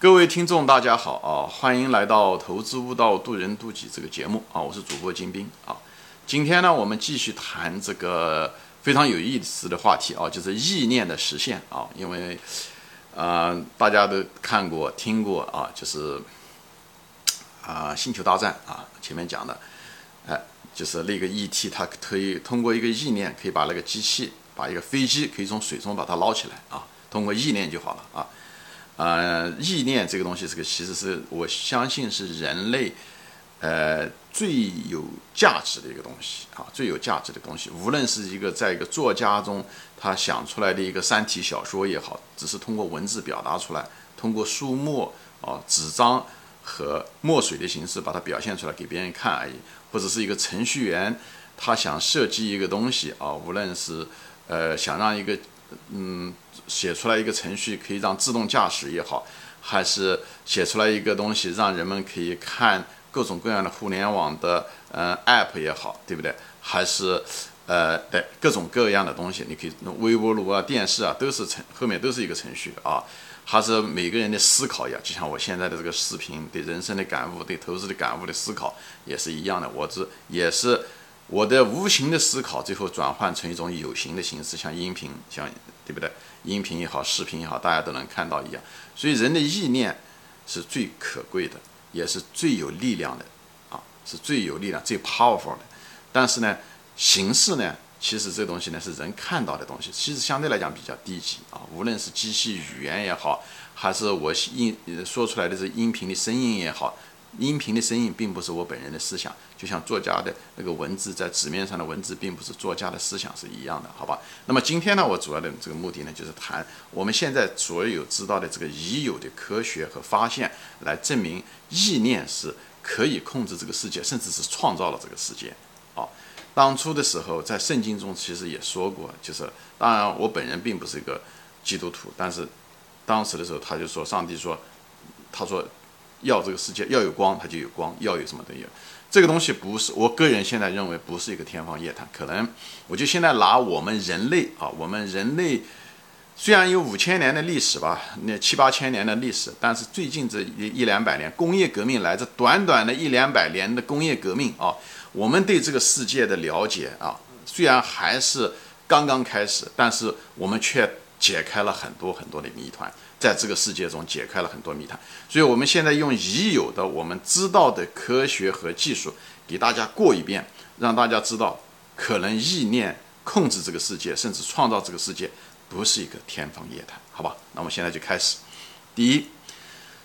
各位听众，大家好啊！欢迎来到《投资悟道，渡人渡己》这个节目啊！我是主播金兵啊。今天呢，我们继续谈这个非常有意思的话题啊，就是意念的实现啊。因为，呃，大家都看过、听过啊，就是啊，《星球大战》啊，前面讲的，哎，就是那个 E.T. 它可以通过一个意念，可以把那个机器、把一个飞机可以从水中把它捞起来啊，通过意念就好了啊。呃，意念这个东西，这个其实是我相信是人类，呃，最有价值的一个东西啊，最有价值的东西。无论是一个在一个作家中他想出来的一个三体小说也好，只是通过文字表达出来，通过书墨啊、纸张和墨水的形式把它表现出来给别人看而已，或者是一个程序员他想设计一个东西啊，无论是呃想让一个嗯。写出来一个程序可以让自动驾驶也好，还是写出来一个东西让人们可以看各种各样的互联网的呃 app 也好，对不对？还是呃对各种各样的东西，你可以微波炉啊、电视啊，都是程后面都是一个程序啊。还是每个人的思考一样，就像我现在的这个视频，对人生的感悟、对投资的感悟的思考也是一样的。我这也是我的无形的思考，最后转换成一种有形的形式，像音频，像对不对？音频也好，视频也好，大家都能看到一样。所以人的意念是最可贵的，也是最有力量的，啊，是最有力量、最 powerful 的。但是呢，形式呢，其实这东西呢是人看到的东西，其实相对来讲比较低级啊。无论是机器语言也好，还是我音说出来的这音频的声音也好。音频的声音并不是我本人的思想，就像作家的那个文字在纸面上的文字，并不是作家的思想是一样的，好吧？那么今天呢，我主要的这个目的呢，就是谈我们现在所有知道的这个已有的科学和发现，来证明意念是可以控制这个世界，甚至是创造了这个世界。啊，当初的时候在圣经中其实也说过，就是当然我本人并不是一个基督徒，但是当时的时候他就说，上帝说，他说。要这个世界要有光，它就有光；要有什么都有。这个东西不是我个人现在认为不是一个天方夜谭。可能我就现在拿我们人类啊，我们人类虽然有五千年的历史吧，那七八千年的历史，但是最近这一一两百年工业革命来，这短短的一两百年的工业革命啊，我们对这个世界的了解啊，虽然还是刚刚开始，但是我们却解开了很多很多的谜团。在这个世界中解开了很多谜团，所以我们现在用已有的我们知道的科学和技术给大家过一遍，让大家知道，可能意念控制这个世界，甚至创造这个世界，不是一个天方夜谭，好吧？那我们现在就开始。第一，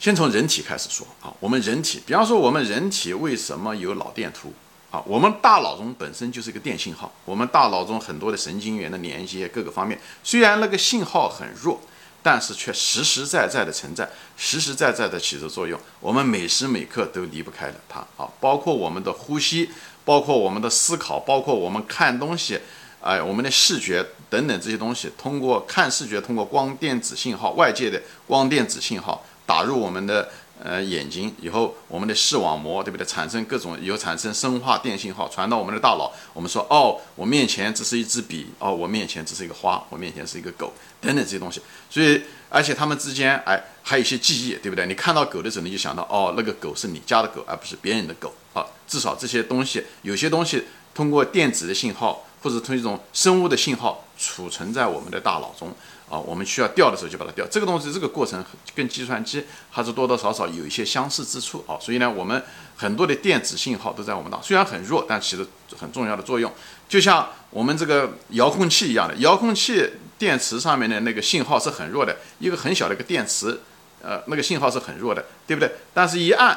先从人体开始说啊，我们人体，比方说我们人体为什么有脑电图啊？我们大脑中本身就是一个电信号，我们大脑中很多的神经元的连接各个方面，虽然那个信号很弱。但是却实实在在的存在，实实在在的起着作用。我们每时每刻都离不开了它啊，包括我们的呼吸，包括我们的思考，包括我们看东西，哎，我们的视觉等等这些东西，通过看视觉，通过光电子信号，外界的光电子信号打入我们的。呃，眼睛以后我们的视网膜对不对？产生各种有产生生化电信号传到我们的大脑。我们说哦，我面前只是一支笔，哦，我面前只是一个花，我面前是一个狗等等这些东西。所以，而且它们之间哎还有一些记忆，对不对？你看到狗的时候，你就想到哦，那个狗是你家的狗，而不是别人的狗。啊，至少这些东西，有些东西通过电子的信号或者通过一种生物的信号储存在我们的大脑中。啊，我们需要调的时候就把它调。这个东西，这个过程跟计算机还是多多少少有一些相似之处啊。所以呢，我们很多的电子信号都在我们那，虽然很弱，但起着很重要的作用。就像我们这个遥控器一样的，遥控器电池上面的那个信号是很弱的，一个很小的一个电池，呃，那个信号是很弱的，对不对？但是一按，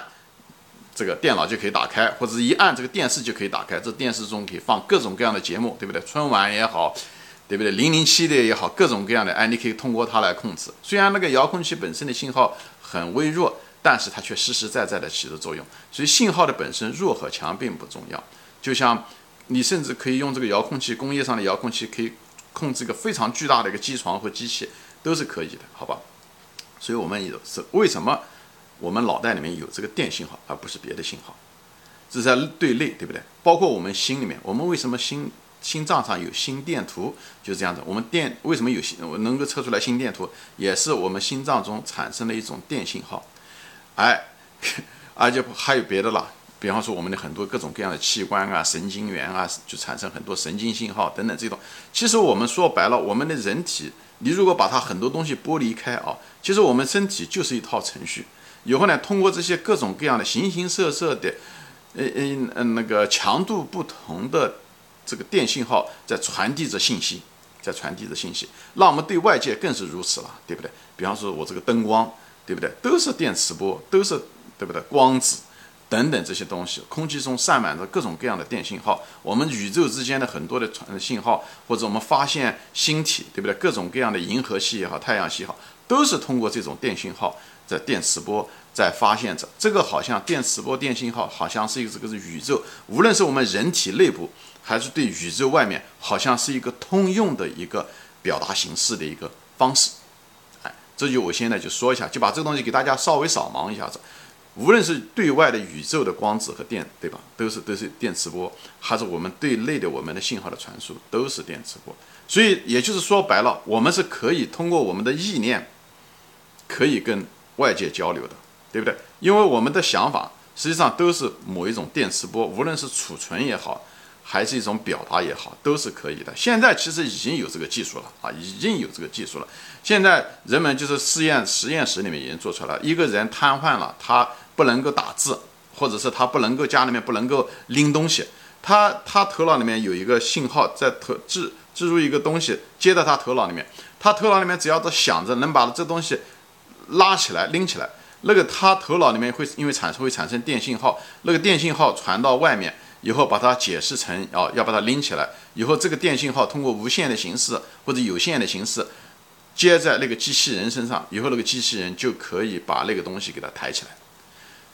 这个电脑就可以打开，或者一按这个电视就可以打开。这电视中可以放各种各样的节目，对不对？春晚也好。对不对？零零七的也好，各种各样的，哎，你可以通过它来控制。虽然那个遥控器本身的信号很微弱，但是它却实实在在的起着作用。所以信号的本身弱和强并不重要。就像你甚至可以用这个遥控器，工业上的遥控器可以控制一个非常巨大的一个机床和机器，都是可以的，好吧？所以我们有是为什么我们脑袋里面有这个电信号，而不是别的信号？这是在对内，对不对？包括我们心里面，我们为什么心？心脏上有心电图，就是这样子。我们电为什么有心我能够测出来心电图，也是我们心脏中产生的一种电信号。哎，而且还有别的了，比方说我们的很多各种各样的器官啊、神经元啊，就产生很多神经信号等等这种。其实我们说白了，我们的人体，你如果把它很多东西剥离开啊，其实我们身体就是一套程序。以后呢，通过这些各种各样的形形色色的，呃呃嗯那个强度不同的这个电信号，在传递着信息，在传递着信息，让我们对外界更是如此了，对不对？比方说我这个灯光，对不对？都是电磁波，都是对不对？光子。等等这些东西，空气中散满着各种各样的电信号。我们宇宙之间的很多的传信号，或者我们发现星体，对不对？各种各样的银河系也好，太阳系也好，都是通过这种电信号在电磁波在发现着。这个好像电磁波、电信号，好像是一个这个是宇宙，无论是我们人体内部，还是对宇宙外面，好像是一个通用的一个表达形式的一个方式。哎，这就我现在就说一下，就把这个东西给大家稍微扫盲一下子。无论是对外的宇宙的光子和电，对吧？都是都是电磁波，还是我们对内的我们的信号的传输，都是电磁波。所以也就是说白了，我们是可以通过我们的意念，可以跟外界交流的，对不对？因为我们的想法实际上都是某一种电磁波，无论是储存也好，还是一种表达也好，都是可以的。现在其实已经有这个技术了啊，已经有这个技术了。现在人们就是试验实验室里面已经做出来了，一个人瘫痪了，他。不能够打字，或者是他不能够家里面不能够拎东西，他他头脑里面有一个信号在投置置入一个东西接到他头脑里面，他头脑里面只要是想着能把这东西拉起来拎起来，那个他头脑里面会因为产生会产生电信号，那个电信号传到外面以后，把它解释成哦要把它拎起来，以后这个电信号通过无线的形式或者有线的形式接在那个机器人身上，以后那个机器人就可以把那个东西给它抬起来。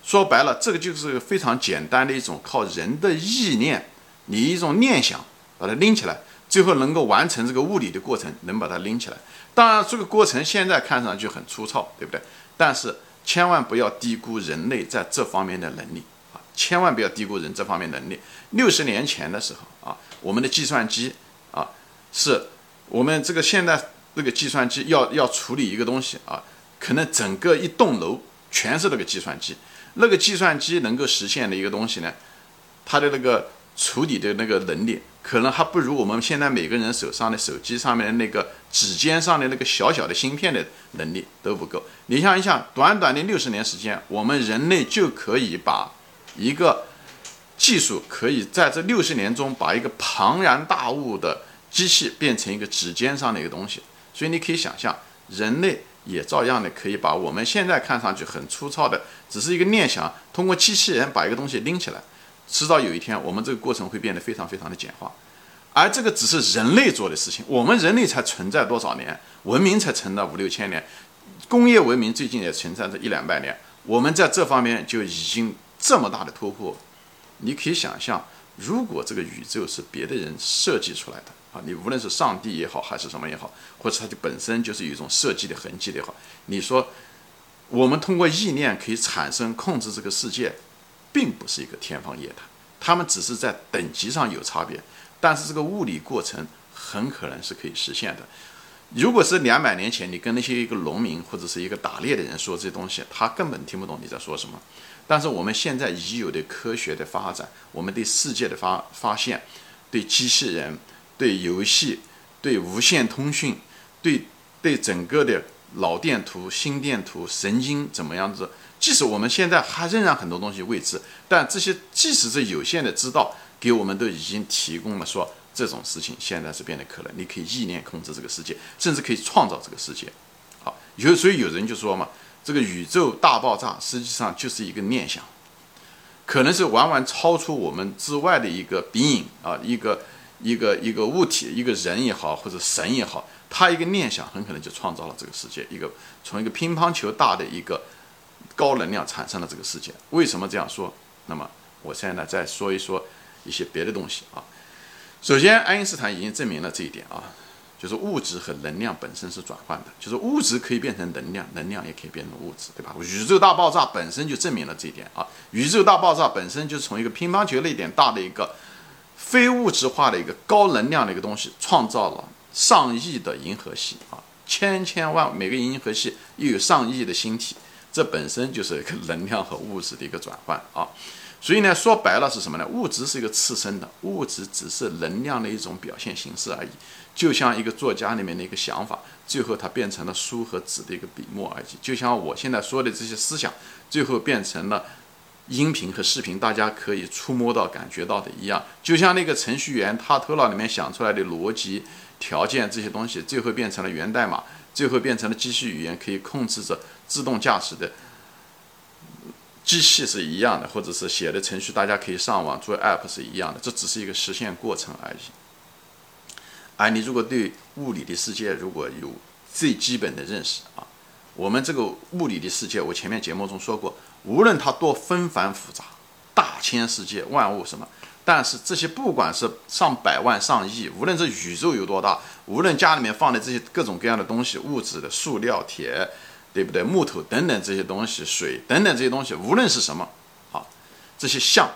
说白了，这个就是非常简单的一种靠人的意念，你一种念想把它拎起来，最后能够完成这个物理的过程，能把它拎起来。当然，这个过程现在看上去很粗糙，对不对？但是千万不要低估人类在这方面的能力啊！千万不要低估人这方面能力。六十年前的时候啊，我们的计算机啊，是我们这个现在这个计算机要要处理一个东西啊，可能整个一栋楼全是那个计算机。那个计算机能够实现的一个东西呢，它的那个处理的那个能力，可能还不如我们现在每个人手上的手机上面的那个指尖上的那个小小的芯片的能力都不够。你想一想，短短的六十年时间，我们人类就可以把一个技术，可以在这六十年中把一个庞然大物的机器变成一个指尖上的一个东西。所以你可以想象，人类。也照样的可以把我们现在看上去很粗糙的，只是一个念想，通过机器人把一个东西拎起来，迟早有一天，我们这个过程会变得非常非常的简化。而这个只是人类做的事情，我们人类才存在多少年，文明才存在五六千年，工业文明最近也存在着一两百年，我们在这方面就已经这么大的突破，你可以想象，如果这个宇宙是别的人设计出来的。啊，你无论是上帝也好，还是什么也好，或者它就本身就是一种设计的痕迹的也好，你说我们通过意念可以产生控制这个世界，并不是一个天方夜谭，他们只是在等级上有差别，但是这个物理过程很可能是可以实现的。如果是两百年前，你跟那些一个农民或者是一个打猎的人说这东西，他根本听不懂你在说什么。但是我们现在已有的科学的发展，我们对世界的发发现，对机器人。对游戏、对无线通讯、对对整个的脑电图、心电图、神经怎么样子？即使我们现在还仍然很多东西未知，但这些即使是有限的知道，给我们都已经提供了说这种事情现在是变得可能。你可以意念控制这个世界，甚至可以创造这个世界。好，有所以有人就说嘛，这个宇宙大爆炸实际上就是一个念想，可能是完完超出我们之外的一个笔影啊，一个。一个一个物体，一个人也好，或者神也好，他一个念想，很可能就创造了这个世界。一个从一个乒乓球大的一个高能量产生了这个世界。为什么这样说？那么我现在呢，再说一说一些别的东西啊。首先，爱因斯坦已经证明了这一点啊，就是物质和能量本身是转换的，就是物质可以变成能量，能量也可以变成物质，对吧？宇宙大爆炸本身就证明了这一点啊。宇宙大爆炸本身就是从一个乒乓球那点大的一个。非物质化的一个高能量的一个东西，创造了上亿的银河系啊，千千万每个银河系又有上亿的星体，这本身就是一个能量和物质的一个转换啊。所以呢，说白了是什么呢？物质是一个次生的，物质只是能量的一种表现形式而已。就像一个作家里面的一个想法，最后它变成了书和纸的一个笔墨而已。就像我现在说的这些思想，最后变成了。音频和视频，大家可以触摸到、感觉到的一样，就像那个程序员他头脑里面想出来的逻辑条件这些东西，最后变成了源代码，最后变成了机器语言，可以控制着自动驾驶的机器是一样的，或者是写的程序，大家可以上网做 app 是一样的，这只是一个实现过程而已。而你如果对物理的世界如果有最基本的认识啊，我们这个物理的世界，我前面节目中说过。无论它多纷繁复杂，大千世界万物什么，但是这些不管是上百万上亿，无论这宇宙有多大，无论家里面放的这些各种各样的东西，物质的塑料、铁，对不对？木头等等这些东西，水等等这些东西，无论是什么，好，这些像，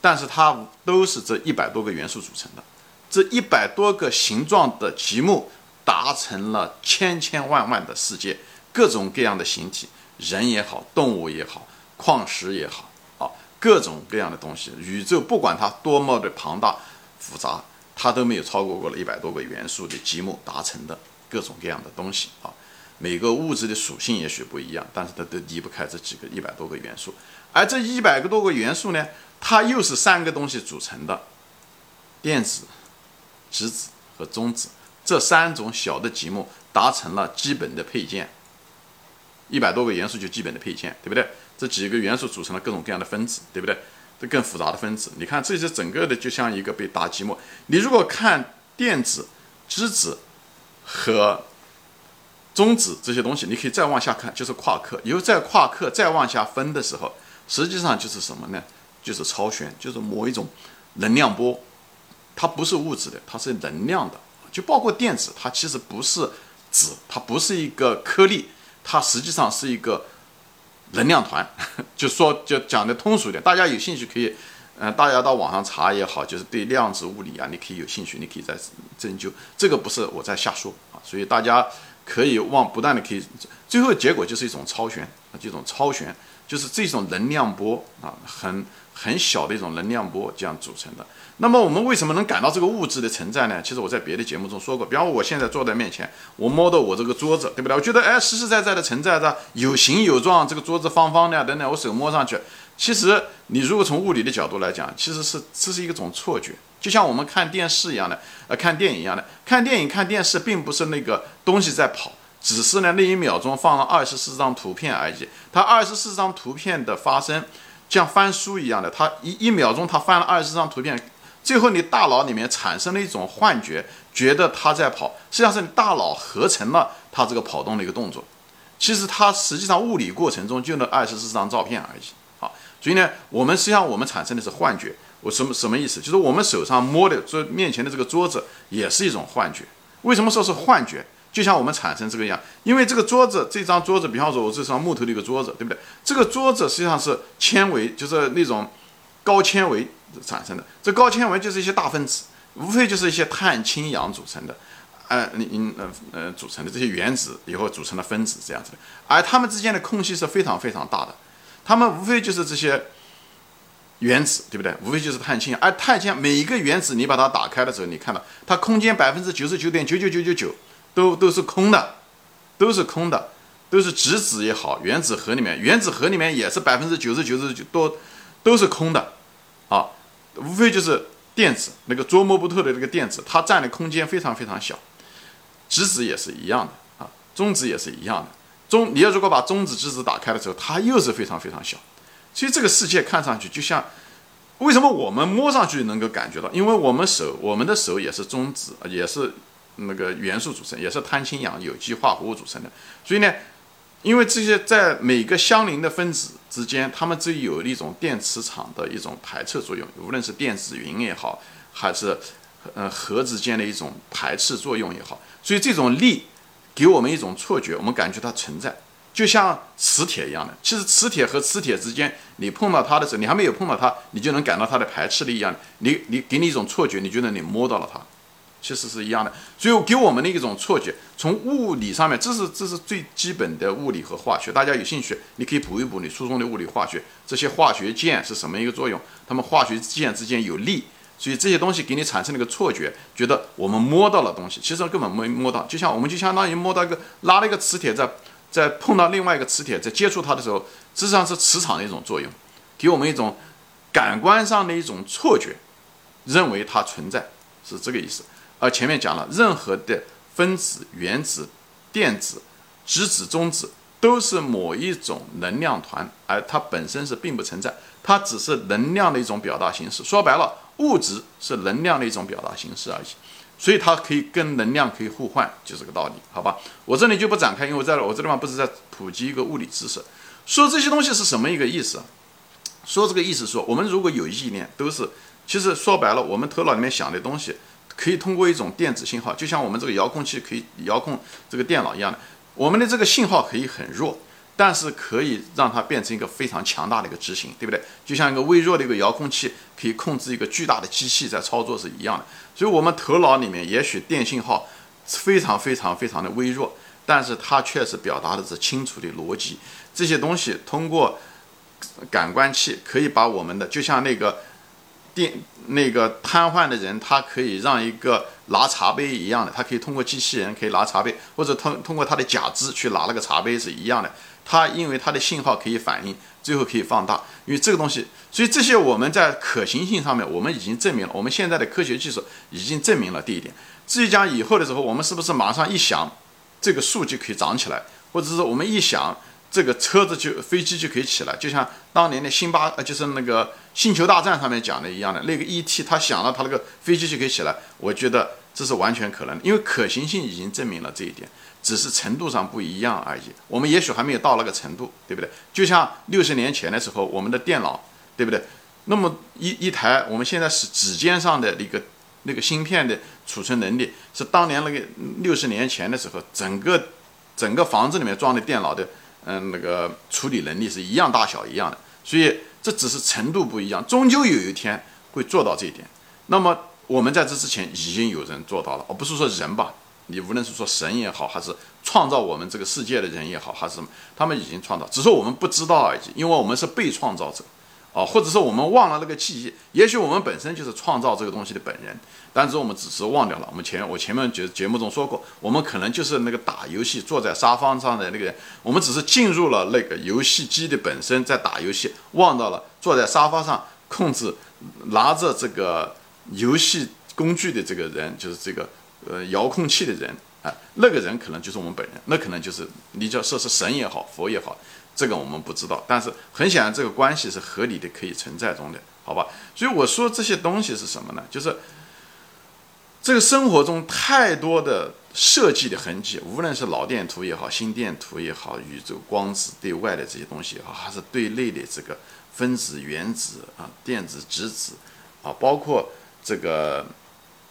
但是它都是这一百多个元素组成的，这一百多个形状的积木达成了千千万万的世界，各种各样的形体，人也好，动物也好。矿石也好，啊，各种各样的东西，宇宙不管它多么的庞大复杂，它都没有超过过了一百多个元素的积木达成的各种各样的东西啊。每个物质的属性也许不一样，但是它都离不开这几个一百多个元素。而这一百个多个元素呢，它又是三个东西组成的：电子、质子和中子这三种小的积木达成了基本的配件。一百多个元素就基本的配件，对不对？这几个元素组成了各种各样的分子，对不对？这更复杂的分子，你看这些整个的就像一个被打积木。你如果看电子、质子和中子这些东西，你可以再往下看，就是夸克。以后再夸克再往下分的时候，实际上就是什么呢？就是超弦，就是某一种能量波。它不是物质的，它是能量的。就包括电子，它其实不是子，它不是一个颗粒，它实际上是一个。能量团，就说就讲的通俗一点，大家有兴趣可以，呃，大家到网上查也好，就是对量子物理啊，你可以有兴趣，你可以在针灸，这个不是我在瞎说啊，所以大家可以往不断的可以，最后结果就是一种超弦啊，这种超弦就是这种能量波啊，很很小的一种能量波这样组成的。那么我们为什么能感到这个物质的存在呢？其实我在别的节目中说过，比方我现在坐在面前，我摸到我这个桌子，对不对？我觉得哎，实实在在的存在着，有形有状，这个桌子方方的等等，我手摸上去，其实你如果从物理的角度来讲，其实是这是一种错觉，就像我们看电视一样的，呃，看电影一样的，看电影看电视并不是那个东西在跑，只是呢那一秒钟放了二十四张图片而已，它二十四张图片的发生，像翻书一样的，他一一秒钟他翻了二十四张图片。最后，你大脑里面产生了一种幻觉，觉得他在跑，实际上是你大脑合成了他这个跑动的一个动作。其实他实际上物理过程中就那二十四张照片而已。好，所以呢，我们实际上我们产生的是幻觉。我什么什么意思？就是我们手上摸的桌面前的这个桌子也是一种幻觉。为什么说是幻觉？就像我们产生这个一样，因为这个桌子，这张桌子，比方说我这张木头的一个桌子，对不对？这个桌子实际上是纤维，就是那种高纤维。产生的这高纤维就是一些大分子，无非就是一些碳、氢、氧组成的，呃，你你呃呃组成的这些原子以后组成了分子这样子的，而它们之间的空隙是非常非常大的，它们无非就是这些原子，对不对？无非就是碳、氢，而碳氢每一个原子你把它打开的时候，你看到它空间百分之九十九点九九九九九都都是空的，都是空的，都是质子也好，原子核里面，原子核里面也是百分之九十九十九多都是空的，啊。无非就是电子那个捉摸不透的这个电子，它占的空间非常非常小。质子也是一样的啊，中子也是一样的。中你要如果把中子、质子打开的时候，它又是非常非常小。所以这个世界看上去就像，为什么我们摸上去能够感觉到？因为我们手，我们的手也是中子，也是那个元素组成，也是碳、氢、氧、有机化合物组成的。所以呢。因为这些在每个相邻的分子之间，它们只有一种电磁场的一种排斥作用，无论是电子云也好，还是呃核之间的一种排斥作用也好，所以这种力给我们一种错觉，我们感觉它存在，就像磁铁一样的。其实磁铁和磁铁之间，你碰到它的时候，你还没有碰到它，你就能感到它的排斥力一样。你你给你一种错觉，你觉得你摸到了它。其实是一样的，所以给我们的一种错觉。从物理上面，这是这是最基本的物理和化学。大家有兴趣，你可以补一补你初中的物理化学。这些化学键是什么一个作用？它们化学键之间有力，所以这些东西给你产生了一个错觉，觉得我们摸到了东西，其实根本没摸到。就像我们就相当于摸到一个拉了一个磁铁，在在碰到另外一个磁铁，在接触它的时候，实际上是磁场的一种作用，给我们一种感官上的一种错觉，认为它存在，是这个意思。而前面讲了，任何的分子、原子、电子、质子、中子都是某一种能量团，而它本身是并不存在，它只是能量的一种表达形式。说白了，物质是能量的一种表达形式而已，所以它可以跟能量可以互换，就这个道理，好吧？我这里就不展开，因为我在我这地方不是在普及一个物理知识，说这些东西是什么一个意思？说这个意思说，我们如果有意念，都是其实说白了，我们头脑里面想的东西。可以通过一种电子信号，就像我们这个遥控器可以遥控这个电脑一样的，我们的这个信号可以很弱，但是可以让它变成一个非常强大的一个执行，对不对？就像一个微弱的一个遥控器可以控制一个巨大的机器在操作是一样的。所以，我们头脑里面也许电信号非常非常非常的微弱，但是它确实表达的是清楚的逻辑。这些东西通过感官器可以把我们的，就像那个。电那个瘫痪的人，他可以让一个拿茶杯一样的，他可以通过机器人可以拿茶杯，或者通通过他的假肢去拿那个茶杯是一样的。他因为他的信号可以反应，最后可以放大。因为这个东西，所以这些我们在可行性上面，我们已经证明了。我们现在的科学技术已经证明了这一点。至于讲以后的时候，我们是不是马上一想，这个数就可以涨起来，或者是我们一想。这个车子就飞机就可以起来，就像当年的星巴呃，就是那个星球大战上面讲的一样的，那个 E.T. 他想了，他那个飞机就可以起来。我觉得这是完全可能的，因为可行性已经证明了这一点，只是程度上不一样而已。我们也许还没有到那个程度，对不对？就像六十年前的时候，我们的电脑，对不对？那么一一台我们现在是指尖上的那个那个芯片的储存能力，是当年那个六十年前的时候，整个整个房子里面装的电脑的。嗯，那个处理能力是一样大小一样的，所以这只是程度不一样，终究有一天会做到这一点。那么我们在这之前已经有人做到了，而不是说人吧，你无论是说神也好，还是创造我们这个世界的人也好，还是什么，他们已经创造，只是我们不知道而已，因为我们是被创造者。哦，或者是我们忘了那个记忆，也许我们本身就是创造这个东西的本人，但是我们只是忘掉了。我们前我前面节节目中说过，我们可能就是那个打游戏坐在沙发上的那个人，我们只是进入了那个游戏机的本身在打游戏，忘到了坐在沙发上控制拿着这个游戏工具的这个人，就是这个呃遥控器的人啊，那个人可能就是我们本人，那可能就是你叫说是神也好，佛也好。这个我们不知道，但是很显然这个关系是合理的，可以存在中的，好吧？所以我说这些东西是什么呢？就是这个生活中太多的设计的痕迹，无论是脑电图也好，心电图也好，宇宙光子对外的这些东西也好，还是对内的这个分子、原子啊、电子、质子啊，包括这个。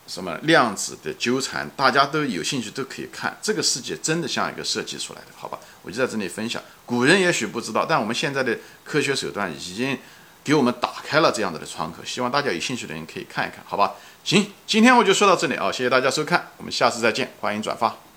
什么量子的纠缠，大家都有兴趣都可以看。这个世界真的像一个设计出来的，好吧？我就在这里分享。古人也许不知道，但我们现在的科学手段已经给我们打开了这样子的窗口。希望大家有兴趣的人可以看一看，好吧？行，今天我就说到这里啊，谢谢大家收看，我们下次再见，欢迎转发。